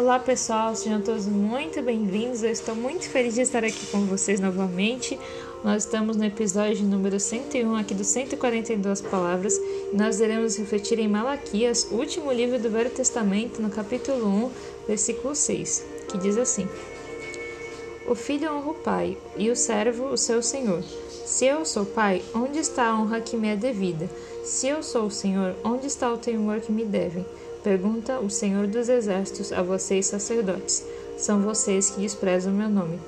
Olá pessoal, sejam todos muito bem-vindos. Eu estou muito feliz de estar aqui com vocês novamente. Nós estamos no episódio número 101 aqui dos 142 palavras e nós iremos refletir em Malaquias, último livro do Velho Testamento, no capítulo 1, versículo 6, que diz assim: O filho honra o pai e o servo o seu senhor. Se eu sou pai, onde está a honra que me é devida? Se eu sou o senhor, onde está o temor que me devem? Pergunta o Senhor dos Exércitos a vocês, sacerdotes. São vocês que desprezam meu nome.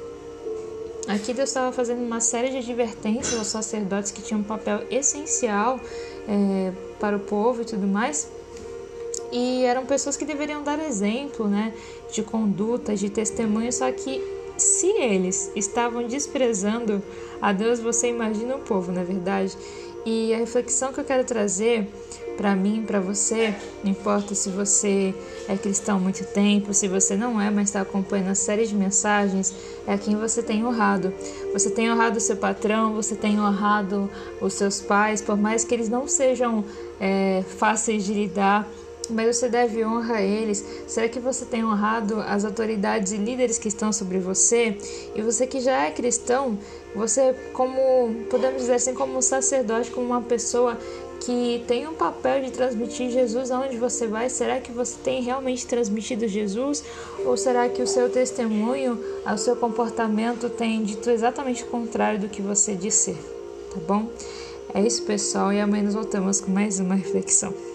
Aqui Deus estava fazendo uma série de advertências aos sacerdotes que tinham um papel essencial é, para o povo e tudo mais. E eram pessoas que deveriam dar exemplo né, de conduta, de testemunho, só que se eles estavam desprezando a Deus, você imagina o povo, na é verdade? E a reflexão que eu quero trazer para mim, para você, não importa se você é cristão há muito tempo, se você não é, mas está acompanhando a série de mensagens, é a quem você tem honrado. Você tem honrado o seu patrão, você tem honrado os seus pais, por mais que eles não sejam é, fáceis de lidar mas você deve honra a eles. Será que você tem honrado as autoridades e líderes que estão sobre você? E você que já é cristão, você como podemos dizer assim como um sacerdote, como uma pessoa que tem um papel de transmitir Jesus aonde você vai. Será que você tem realmente transmitido Jesus ou será que o seu testemunho, o seu comportamento tem dito exatamente o contrário do que você disse? Tá bom? É isso, pessoal, e amanhã nós voltamos com mais uma reflexão.